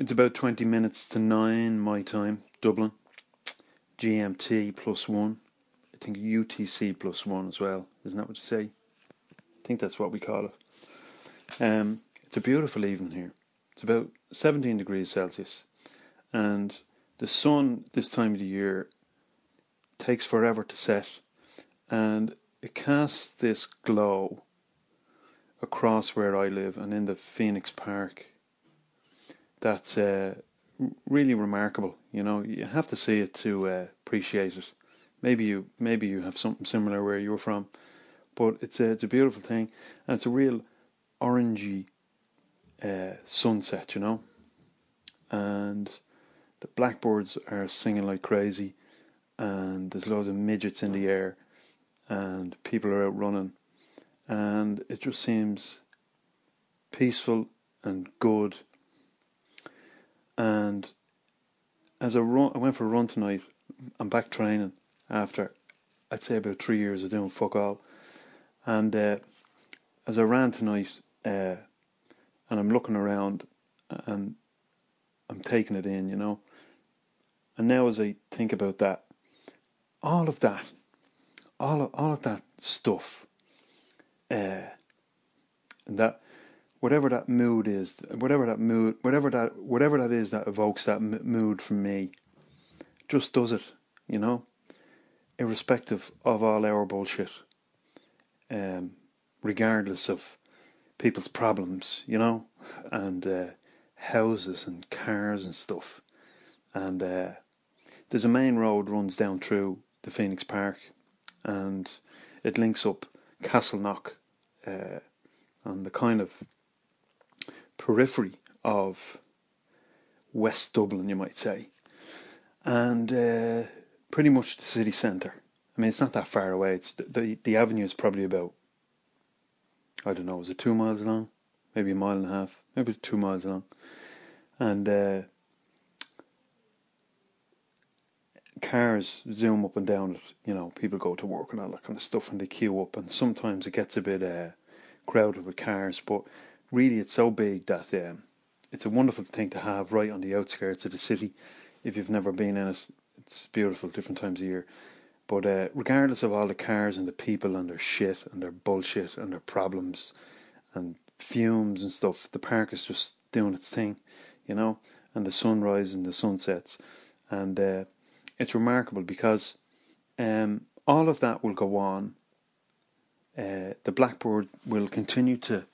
It's about 20 minutes to 9 my time, Dublin. GMT plus 1. I think UTC plus 1 as well. Isn't that what you say? I think that's what we call it. Um, it's a beautiful evening here. It's about 17 degrees Celsius. And the sun this time of the year takes forever to set. And it casts this glow across where I live and in the Phoenix Park that's uh, really remarkable. You know, you have to see it to uh, appreciate it. Maybe you maybe you have something similar where you're from, but it's a it's a beautiful thing, and it's a real orangey uh, sunset. You know, and the blackbirds are singing like crazy, and there's loads of midgets in the air, and people are out running, and it just seems peaceful and good and as I run, I went for a run tonight. I'm back training after I'd say about three years of doing fuck all. And uh, as I ran tonight, uh, and I'm looking around, and I'm taking it in, you know. And now, as I think about that, all of that, all of, all of that stuff, uh, and that whatever that mood is, whatever that mood, whatever that whatever that is that evokes that m- mood from me, just does it, you know, irrespective of all our bullshit, um, regardless of people's problems, you know, and uh, houses and cars and stuff, and uh, there's a main road runs down through the Phoenix Park, and it links up Castleknock. Uh, and the kind of periphery of West Dublin, you might say, and uh, pretty much the city centre. I mean, it's not that far away. It's the, the, the avenue is probably about I don't know, is it two miles long? Maybe a mile and a half, maybe two miles long, and uh, cars zoom up and down. You know, people go to work and all that kind of stuff, and they queue up, and sometimes it gets a bit uh, crowded with cars, but really it's so big that um, it's a wonderful thing to have right on the outskirts of the city. If you've never been in it, it's beautiful different times of year. But uh, regardless of all the cars and the people and their shit and their bullshit and their problems and fumes and stuff, the park is just doing its thing, you know. And the sunrise and the sunsets, and uh, it's remarkable because um, all of that will go on. Uh, the blackbird will continue to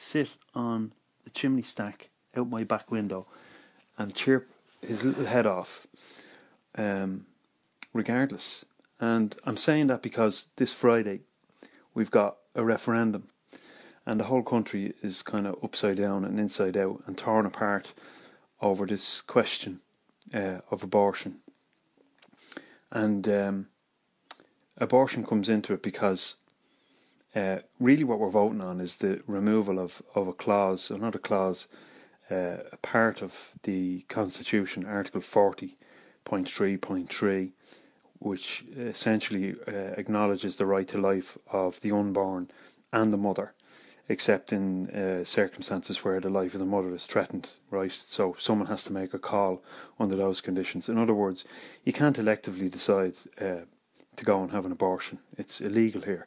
sit on the chimney stack out my back window and chirp his little head off, um, regardless. And I'm saying that because this Friday we've got a referendum, and the whole country is kind of upside down and inside out and torn apart over this question uh, of abortion. And um, abortion comes into it because uh, really, what we're voting on is the removal of, of a clause, another clause, uh, a part of the Constitution, Article 40.3.3, which essentially uh, acknowledges the right to life of the unborn and the mother, except in uh, circumstances where the life of the mother is threatened, right? So someone has to make a call under those conditions. In other words, you can't electively decide uh, to go and have an abortion, it's illegal here.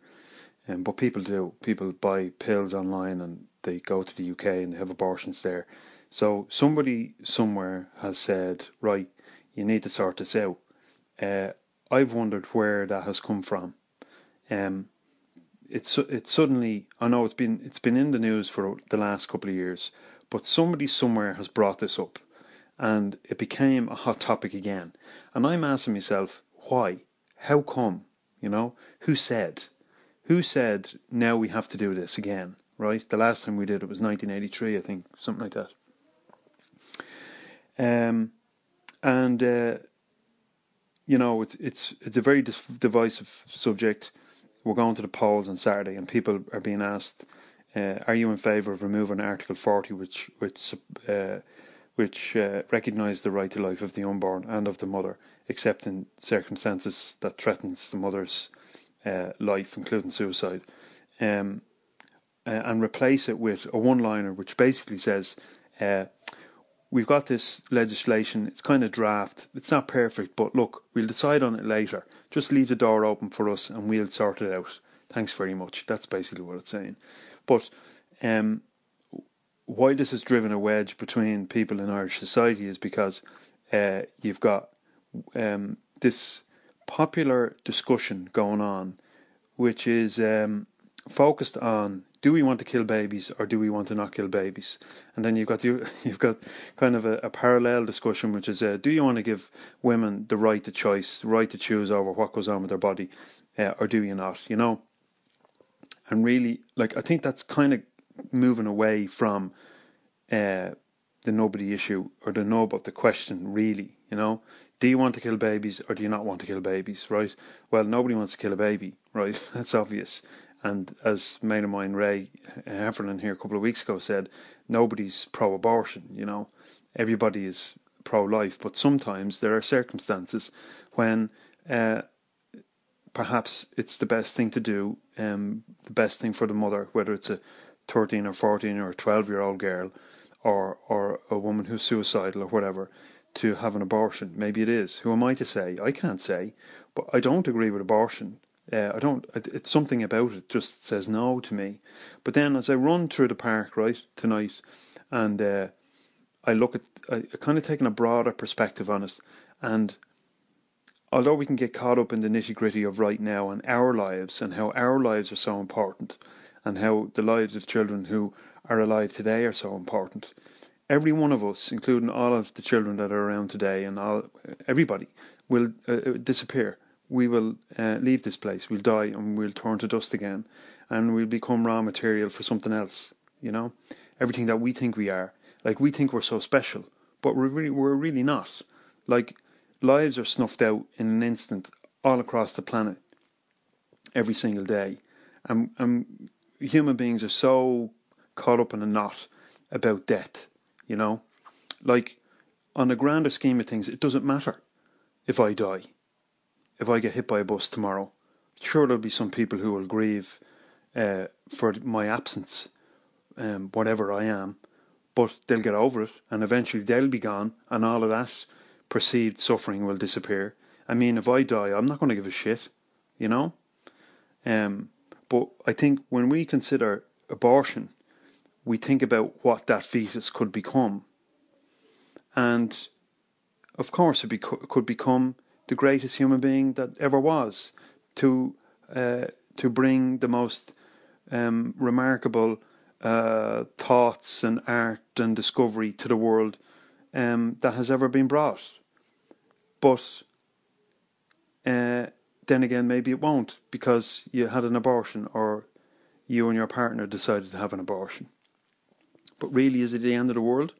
Um, but people do. People buy pills online and they go to the UK and they have abortions there. So somebody somewhere has said, right, you need to sort this out. Uh, I've wondered where that has come from. Um, it's it's suddenly I know it's been it's been in the news for the last couple of years, but somebody somewhere has brought this up, and it became a hot topic again. And I'm asking myself, why? How come? You know, who said? Who said now we have to do this again? Right, the last time we did it was 1983, I think, something like that. Um, and uh, you know, it's it's it's a very divisive subject. We're going to the polls on Saturday, and people are being asked, uh, "Are you in favour of removing Article 40, which which uh, which uh, recognise the right to life of the unborn and of the mother, except in circumstances that threatens the mother's uh, life, including suicide, um, and replace it with a one liner which basically says, uh, we've got this legislation. It's kind of draft. It's not perfect, but look, we'll decide on it later. Just leave the door open for us, and we'll sort it out. Thanks very much. That's basically what it's saying. But um, why this has driven a wedge between people in Irish society is because uh, you've got um, this popular discussion going on, which is um, focused on do we want to kill babies or do we want to not kill babies? And then you've got the, you've got kind of a, a parallel discussion, which is uh, do you want to give women the right to choice, the right to choose over what goes on with their body, uh, or do you not? You know, and really, like I think that's kind of moving away from uh, the nobody issue or the no but the question. Really, you know, do you want to kill babies or do you not want to kill babies? Right? Well, nobody wants to kill a baby, right? That's obvious. And as mate of mine, Ray Heffernan, here a couple of weeks ago said, nobody's pro abortion, you know. Everybody is pro life, but sometimes there are circumstances when uh, perhaps it's the best thing to do, um, the best thing for the mother, whether it's a 13 or 14 or 12 year old girl or, or a woman who's suicidal or whatever, to have an abortion. Maybe it is. Who am I to say? I can't say. But I don't agree with abortion. Uh, I don't. It's something about it just says no to me. But then, as I run through the park right tonight, and uh, I look at, I, I kind of taking a broader perspective on it, and although we can get caught up in the nitty gritty of right now and our lives and how our lives are so important, and how the lives of children who are alive today are so important, every one of us, including all of the children that are around today and all everybody, will uh, uh disappear we will uh, leave this place, we'll die, and we'll turn to dust again, and we'll become raw material for something else. You know, everything that we think we are, like we think we're so special, but we're really we're really not. Like lives are snuffed out in an instant all across the planet every single day, and and human beings are so caught up in a knot about death. You know, like on a grander scheme of things, it doesn't matter if I die if I get hit by a bus tomorrow, sure there'll be some people who will grieve uh, for my absence, um, whatever I am, but they'll get over it, and eventually they'll be gone, and all of that perceived suffering will disappear. I mean, if I die, I'm not going to give a shit, you know. Um, but I think when we consider abortion, we think about what that fetus could become, and of course, it bec- could become the greatest human being that ever was, to uh, to bring the most um, remarkable uh, thoughts and art and discovery to the world um, that has ever been brought. But uh, then again, maybe it won't because you had an abortion or you and your partner decided to have an abortion. But really, is it the end of the world?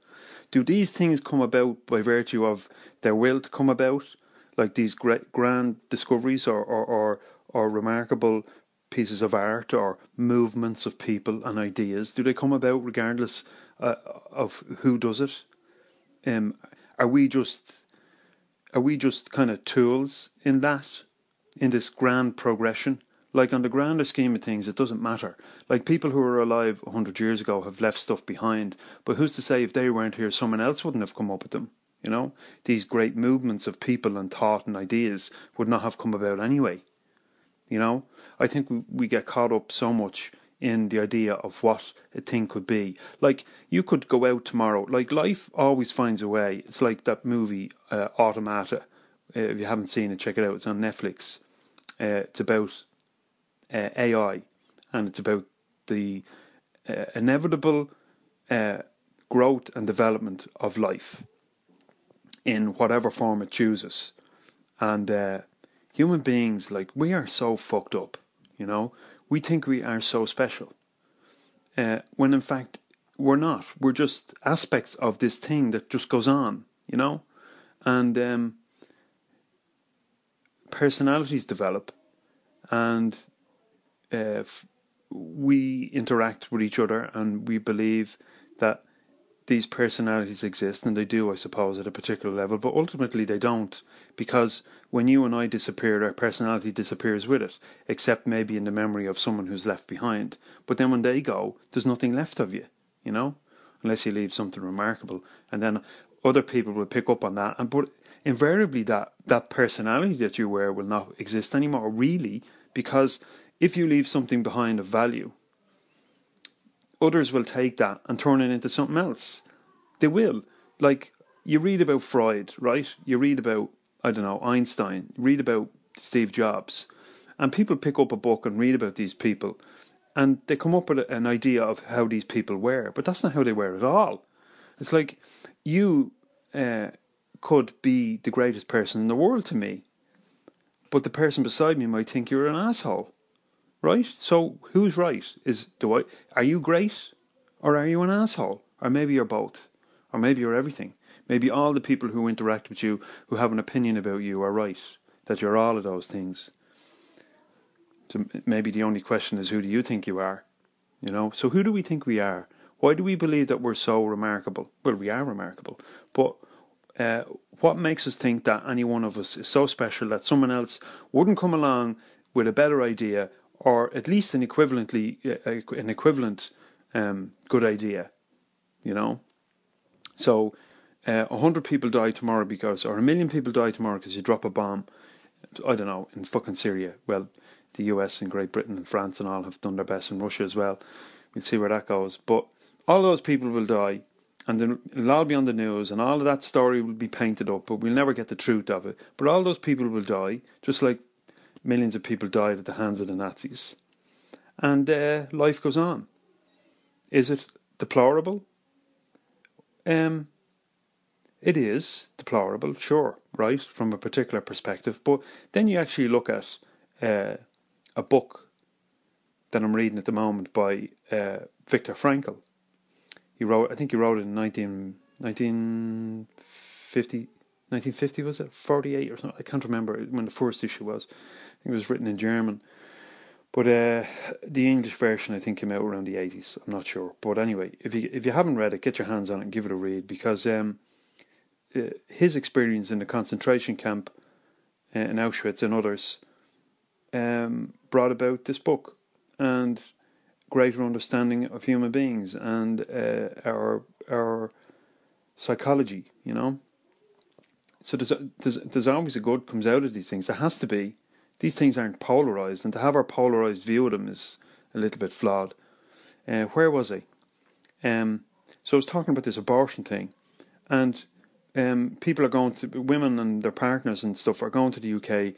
Do these things come about by virtue of their will to come about, like these great grand discoveries or, or, or, or remarkable pieces of art or movements of people and ideas? Do they come about regardless uh, of who does it? Um, are we just are we just kind of tools in that in this grand progression? Like on the grander scheme of things, it doesn't matter. Like people who were alive a hundred years ago have left stuff behind, but who's to say if they weren't here, someone else wouldn't have come up with them? You know, these great movements of people and thought and ideas would not have come about anyway. You know, I think we, we get caught up so much in the idea of what a thing could be. Like you could go out tomorrow. Like life always finds a way. It's like that movie uh, Automata. Uh, if you haven't seen it, check it out. It's on Netflix. Uh, it's about uh, AI, and it's about the uh, inevitable uh, growth and development of life in whatever form it chooses. And uh, human beings, like, we are so fucked up, you know? We think we are so special. Uh, when in fact, we're not. We're just aspects of this thing that just goes on, you know? And um, personalities develop, and uh, we interact with each other, and we believe that these personalities exist, and they do, I suppose, at a particular level, but ultimately they don't, because when you and I disappear, our personality disappears with it, except maybe in the memory of someone who's left behind. But then when they go, there's nothing left of you, you know? unless you leave something remarkable, and then other people will pick up on that. And but invariably, that that personality that you wear will not exist anymore, really, because if you leave something behind of value, others will take that and turn it into something else. They will. Like you read about Freud, right? You read about I don't know Einstein. read about Steve Jobs, and people pick up a book and read about these people, and they come up with an idea of how these people wear, but that's not how they wear at all. It's like you uh, could be the greatest person in the world to me, but the person beside me might think you're an asshole, right? So who's right? Is do I? Are you great, or are you an asshole, or maybe you're both, or maybe you're everything. Maybe all the people who interact with you, who have an opinion about you, are right. That you're all of those things. So maybe the only question is, who do you think you are? You know. So who do we think we are? Why do we believe that we're so remarkable? Well, we are remarkable, but uh, what makes us think that any one of us is so special that someone else wouldn't come along with a better idea or at least an equivalently uh, an equivalent um, good idea, you know? So uh, a uh, hundred people die tomorrow because, or a million people die tomorrow because you drop a bomb. I don't know in fucking Syria. Well, the US and Great Britain and France and all have done their best, and Russia as well. We'll see where that goes. But all those people will die, and then it'll all be on the news, and all of that story will be painted up, but we'll never get the truth of it. But all those people will die, just like millions of people died at the hands of the Nazis, and uh, life goes on. Is it deplorable? Um, it is deplorable, sure, right, from a particular perspective. But then you actually look at uh, a book that I'm reading at the moment by uh, Viktor Frankl. He wrote, I think he wrote it in 19, 1950, 1950 was it? 48 or something? I can't remember when the first issue was. I think it was written in German. But uh, the English version, I think, came out around the 80s. I'm not sure. But anyway, if you if you haven't read it, get your hands on it and give it a read because um, uh, his experience in the concentration camp uh, in Auschwitz and others um, brought about this book and greater understanding of human beings and uh, our our psychology. You know, so there's, there's there's always a good comes out of these things. There has to be. These things aren't polarized, and to have our polarized view of them is a little bit flawed. Uh, where was I? Um, so I was talking about this abortion thing, and um, people are going to women and their partners and stuff are going to the UK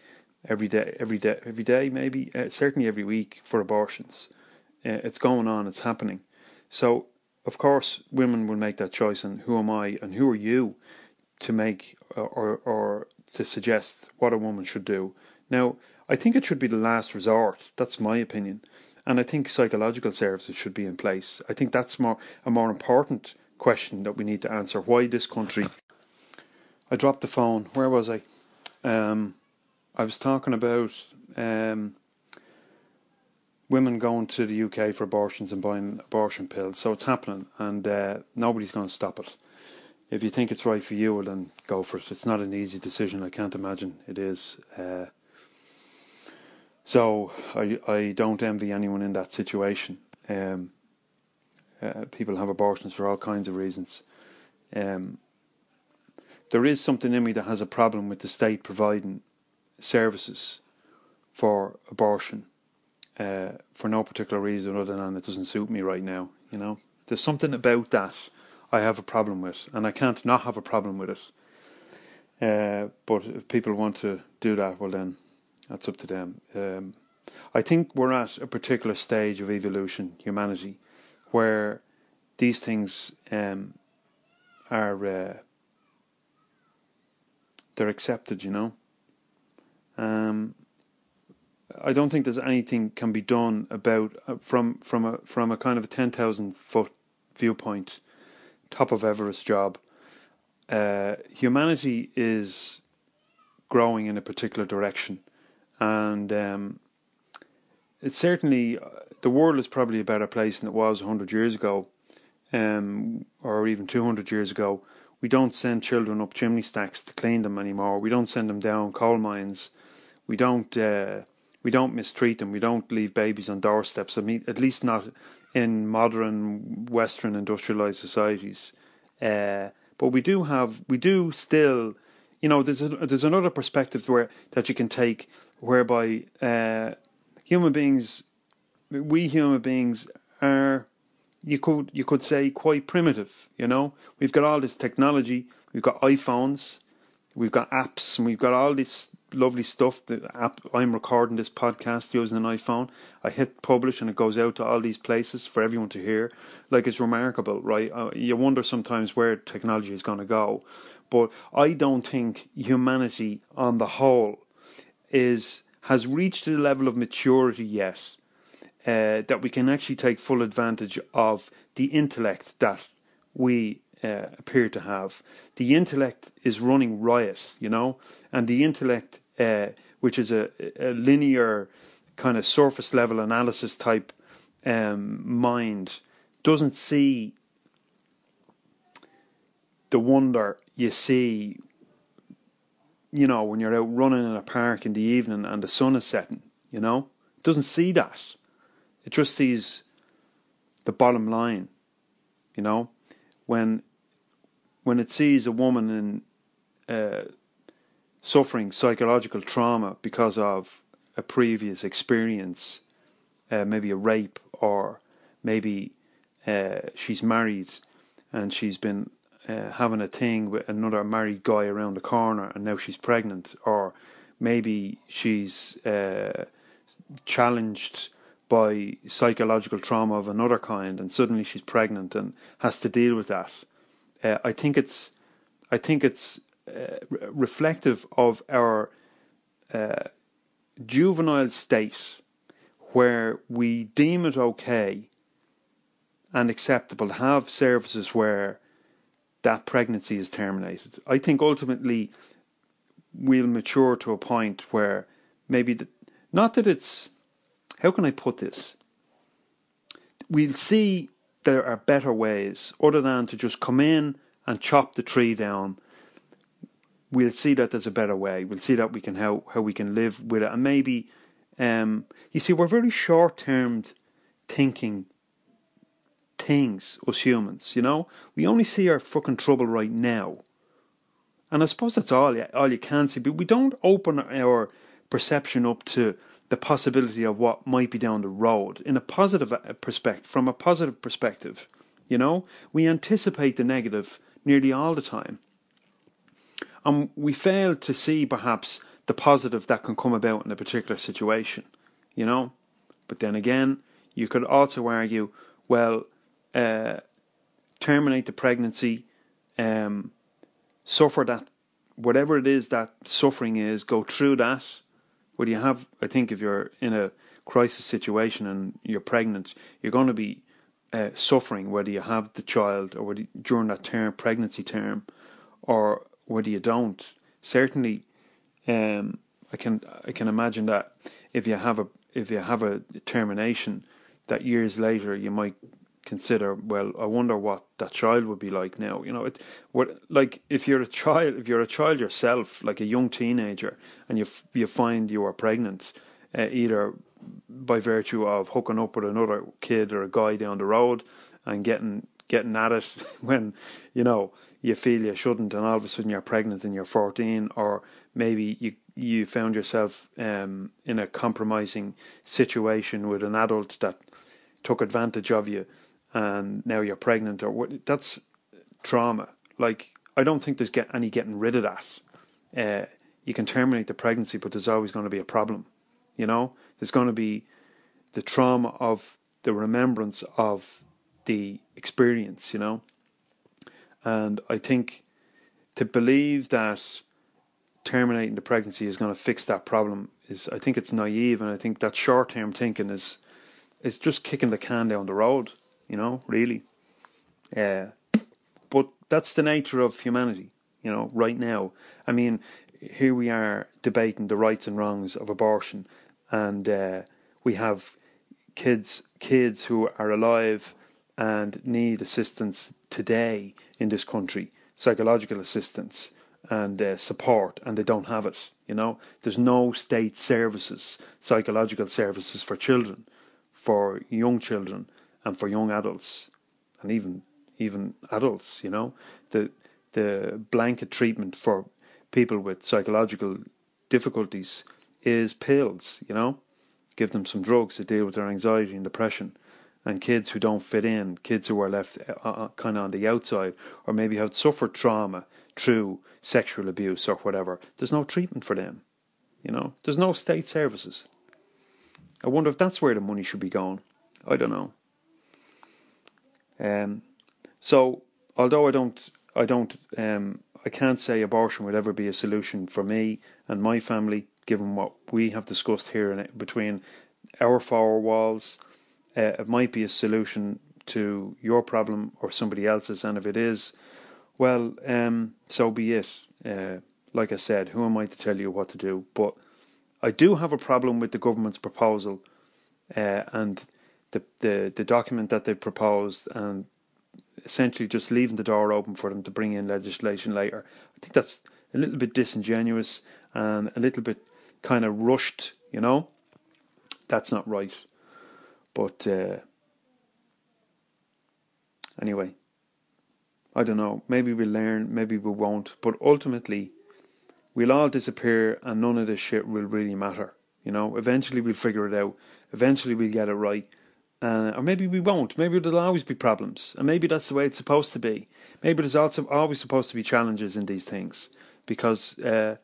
every day, every day, every day, maybe uh, certainly every week for abortions. Uh, it's going on, it's happening. So of course, women will make that choice, and who am I, and who are you, to make or or to suggest what a woman should do? Now, I think it should be the last resort. That's my opinion, and I think psychological services should be in place. I think that's more a more important question that we need to answer. Why this country I dropped the phone. Where was I? Um, I was talking about um, women going to the UK for abortions and buying abortion pills. So it's happening, and uh, nobody's going to stop it. If you think it's right for you, well, then go for it. It's not an easy decision. I can't imagine it is. Uh, so I I don't envy anyone in that situation. Um, uh, people have abortions for all kinds of reasons. Um, there is something in me that has a problem with the state providing services for abortion uh, for no particular reason other than it doesn't suit me right now. You know, there's something about that I have a problem with, and I can't not have a problem with it. Uh, but if people want to do that, well, then that's up to them. Um, I think we're at a particular stage of evolution, humanity, where these things um, are uh, they're accepted, you know. Um, I don't think there's anything can be done about uh, from from a from a kind of a ten thousand foot viewpoint, top of Everest job. Uh, humanity is growing in a particular direction, and um, it's certainly uh, the world is probably a better place than it was hundred years ago, um, or even two hundred years ago. We don't send children up chimney stacks to clean them anymore. We don't send them down coal mines. We don't uh, we don't mistreat them. We don't leave babies on doorsteps. I mean, at least not in modern Western industrialized societies. Uh, but we do have, we do still, you know, there's a, there's another perspective where that you can take, whereby uh, human beings, we human beings are, you could you could say quite primitive. You know, we've got all this technology, we've got iPhones, we've got apps, and we've got all this lovely stuff. The app I'm recording this podcast using an iPhone. I hit publish and it goes out to all these places for everyone to hear. Like it's remarkable, right? Uh, you wonder sometimes where technology is going to go, but I don't think humanity on the whole is has reached the level of maturity yet uh, that we can actually take full advantage of the intellect that we uh, appear to have. The intellect is running riot, you know, and the intellect uh, which is a, a, linear kind of surface level analysis type um, mind, doesn't see the wonder you see, you know, when you're out running in a park in the evening and the sun is setting, you know, it doesn't see that. It just sees the bottom line, you know, when when it sees a woman in uh, suffering psychological trauma because of a previous experience, uh, maybe a rape, or maybe uh, she's married and she's been uh, having a thing with another married guy around the corner and now she's pregnant, or maybe she's uh, challenged by psychological trauma of another kind and suddenly she's pregnant and has to deal with that. Uh, I think it's I think it's uh, reflective of our uh, juvenile state where we deem it okay and acceptable to have services where that pregnancy is terminated. I think ultimately we'll mature to a point where maybe the, not that it's how can I put this? We'll see there are better ways other than to just come in and chop the tree down we'll see that there's a better way. We'll see that we can how how we can live with it, and maybe um, you see we're very short termed thinking things us humans. You know, we only see our fucking trouble right now, and I suppose that's all all you can see. But we don't open our perception up to the possibility of what might be down the road in a positive uh, perspective. From a positive perspective, you know, we anticipate the negative nearly all the time and we fail to see perhaps the positive that can come about in a particular situation, you know. But then again, you could also argue, well, uh, terminate the pregnancy, um, suffer that, whatever it is that suffering is, go through that. Where you have, I think, if you're in a crisis situation and you're pregnant, you're going to be uh, suffering whether you have the child or whether, during that term, pregnancy term, or whether you don't. Certainly, um, I can I can imagine that if you have a if you have a termination, that years later you might consider well i wonder what that child would be like now you know it what like if you're a child if you're a child yourself like a young teenager and you you find you are pregnant uh, either by virtue of hooking up with another kid or a guy down the road and getting getting at it when you know you feel you shouldn't, and all of a sudden you're pregnant and you're 14, or maybe you you found yourself um, in a compromising situation with an adult that took advantage of you, and now you're pregnant, or what? That's trauma. Like I don't think there's get any getting rid of that. Uh, you can terminate the pregnancy, but there's always going to be a problem. You know, there's going to be the trauma of the remembrance of the experience. You know and I think to believe that terminating the pregnancy is going to fix that problem is, I think it's naive, and I think that short term thinking is is just kicking the can down the road. You know, really. Yeah, uh, but that's the nature of humanity. You know, right now. I mean, here we are debating the rights and wrongs of abortion, and uh, we have kids kids who are alive and need assistance today in this country, psychological assistance and uh, support, and they don't have it. You know, there's no state services, psychological services for children, for young children, and for young adults, and even even adults, you know, the the blanket treatment for people with psychological difficulties is pills, you know, give them some drugs to deal with their anxiety and depression. And kids who don't fit in, kids who are left uh, uh kind of on the outside, or maybe have suffered trauma through sexual abuse or whatever, there's no treatment for them. You know, there's no state services. I wonder if that's where the money should be going. I don't know. Um, so although I don't, I don't, um, I can't say abortion would ever be a solution for me and my family, given what we have discussed here in, between our four walls. Uh, it might be a solution to your problem or somebody else's, and if it is, well, um, so be it. Uh, like I said, who am I to tell you what to do? But I do have a problem with the government's proposal uh, and the, the the document that they proposed, and essentially just leaving the door open for them to bring in legislation later. I think that's a little bit disingenuous and a little bit kind of rushed. You know, that's not right. But uh, anyway, I don't know. Maybe we'll learn, maybe we won't. But ultimately, we'll all disappear and none of this shit will really matter. You know, eventually we'll figure it out. Eventually we'll get it right. Uh, or maybe we won't. Maybe there'll always be problems. And maybe that's the way it's supposed to be. Maybe there's also always supposed to be challenges in these things. Because uh,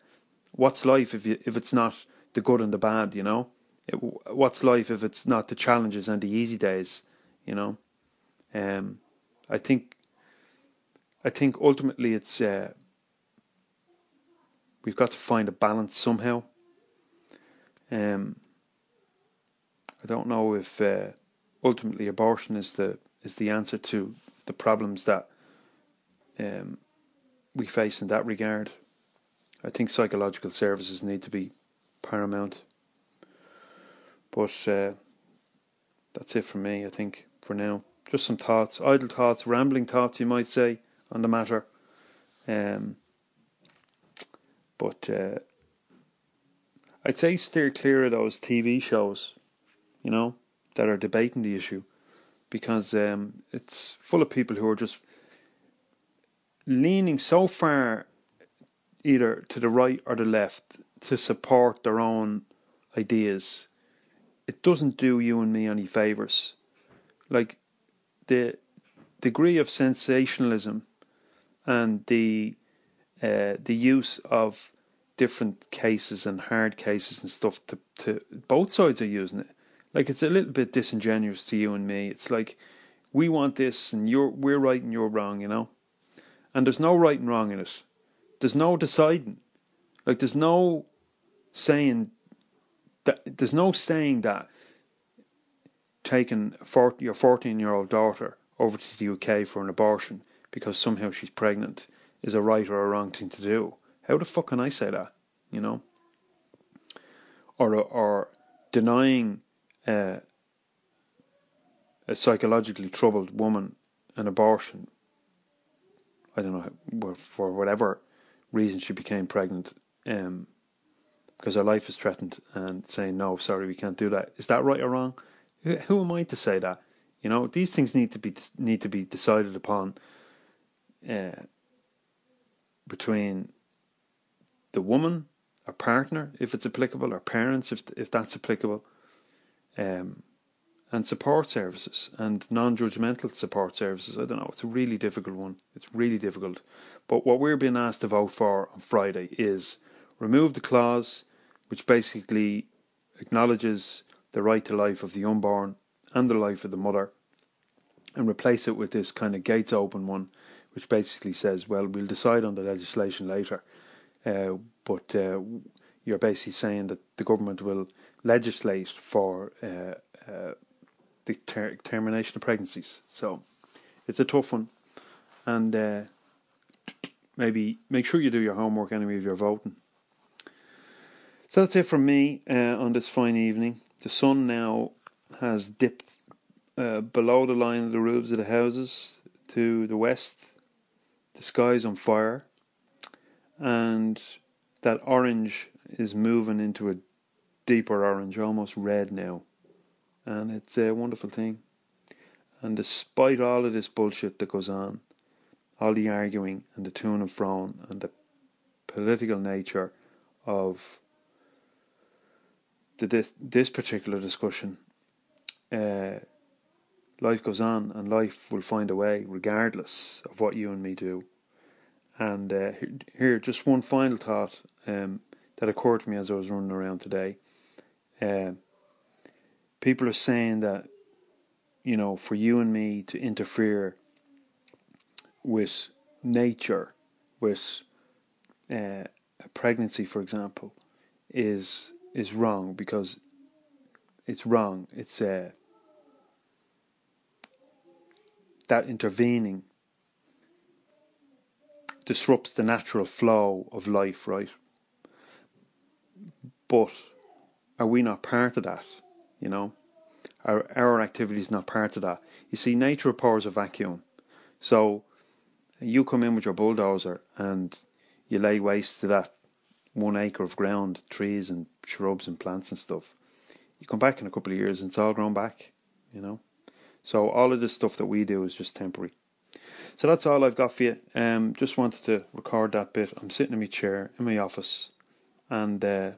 what's life if, you, if it's not the good and the bad, you know? What's life if it's not the challenges and the easy days, you know? Um, I think I think ultimately it's uh, we've got to find a balance somehow. Um, I don't know if uh, ultimately abortion is the is the answer to the problems that um, we face in that regard. I think psychological services need to be paramount. But uh, that's it for me. I think for now, just some thoughts, idle thoughts, rambling thoughts, you might say on the matter. Um, but uh, I'd say steer clear of those TV shows, you know, that are debating the issue, because um, it's full of people who are just leaning so far either to the right or the left to support their own ideas. It doesn't do you and me any favors. Like the degree of sensationalism and the uh, the use of different cases and hard cases and stuff to, to both sides are using it. Like it's a little bit disingenuous to you and me. It's like we want this and you're we're right and you're wrong, you know. And there's no right and wrong in it. There's no deciding. Like there's no saying that there's no saying that taking 40, your 14 year old daughter over to the UK for an abortion because somehow she's pregnant is a right or a wrong thing to do. How the fuck can I say that? You know? Or, or denying uh, a psychologically troubled woman an abortion. I don't know, for whatever reason she became pregnant, um, because her life is threatened, and saying, no, sorry, we can't do that. Is that right or wrong? Who, who am I to say that? You know, these things need to be need to be decided upon uh, between the woman, a partner, if it's applicable, or parents, if if that's applicable, um, and support services and non-judgmental support services. I don't know. It's a really difficult one. It's really difficult. But what we're being asked to vote for on Friday is remove the clause which basically acknowledges the right to life of the unborn and the life of the mother, and replace it with this kind of gates open one which basically says, well, we'll decide on the legislation later, uh, but uh, you're basically saying that the government will legislate for uh, uh, the ter- termination of pregnancies. So it's a tough one, and uh, maybe make sure you do your homework anyway if you're voting. So that's it from me uh, on this fine evening. The sun now has dipped below the line of the roofs of the houses to the west the sky's on fire, and that orange is moving into a deeper orange, almost red now, and it's a wonderful thing. And despite all of this bullshit that goes on, all the arguing and the tune and fro and the political nature of this, this particular discussion, uh, life goes on and life will find a way regardless of what you and me do. And uh, here, just one final thought um, that occurred to me as I was running around today. Uh, people are saying that, you know, for you and me to interfere with nature, with uh, a pregnancy, for example, is is wrong because it's wrong. It's uh, that intervening disrupts the natural flow of life, right? But are we not part of that? You know, our our activity is not part of that. You see, nature abhors a vacuum, so you come in with your bulldozer and you lay waste to that one acre of ground, trees and shrubs and plants and stuff. You come back in a couple of years and it's all grown back, you know. So all of this stuff that we do is just temporary. So that's all I've got for you. Um, just wanted to record that bit. I'm sitting in my chair in my office, and uh,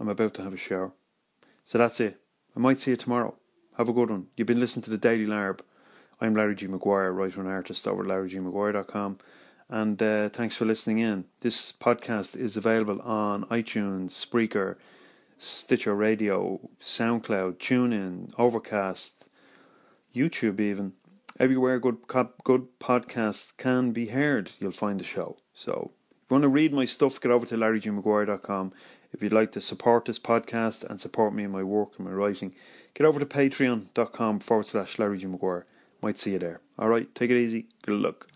I'm about to have a shower. So that's it. I might see you tomorrow. Have a good one. You've been listening to the Daily Larb. I'm Larry G. Maguire, writer and artist over at larrygmaguire.com. And uh, thanks for listening in. This podcast is available on iTunes, Spreaker, Stitcher Radio, SoundCloud, TuneIn, Overcast, YouTube, even. Everywhere good good podcasts can be heard, you'll find the show. So, if you want to read my stuff, get over to larrygmaguire.com. If you'd like to support this podcast and support me in my work and my writing, get over to patreon.com forward slash Larry. Might see you there. Alright, take it easy. Good luck.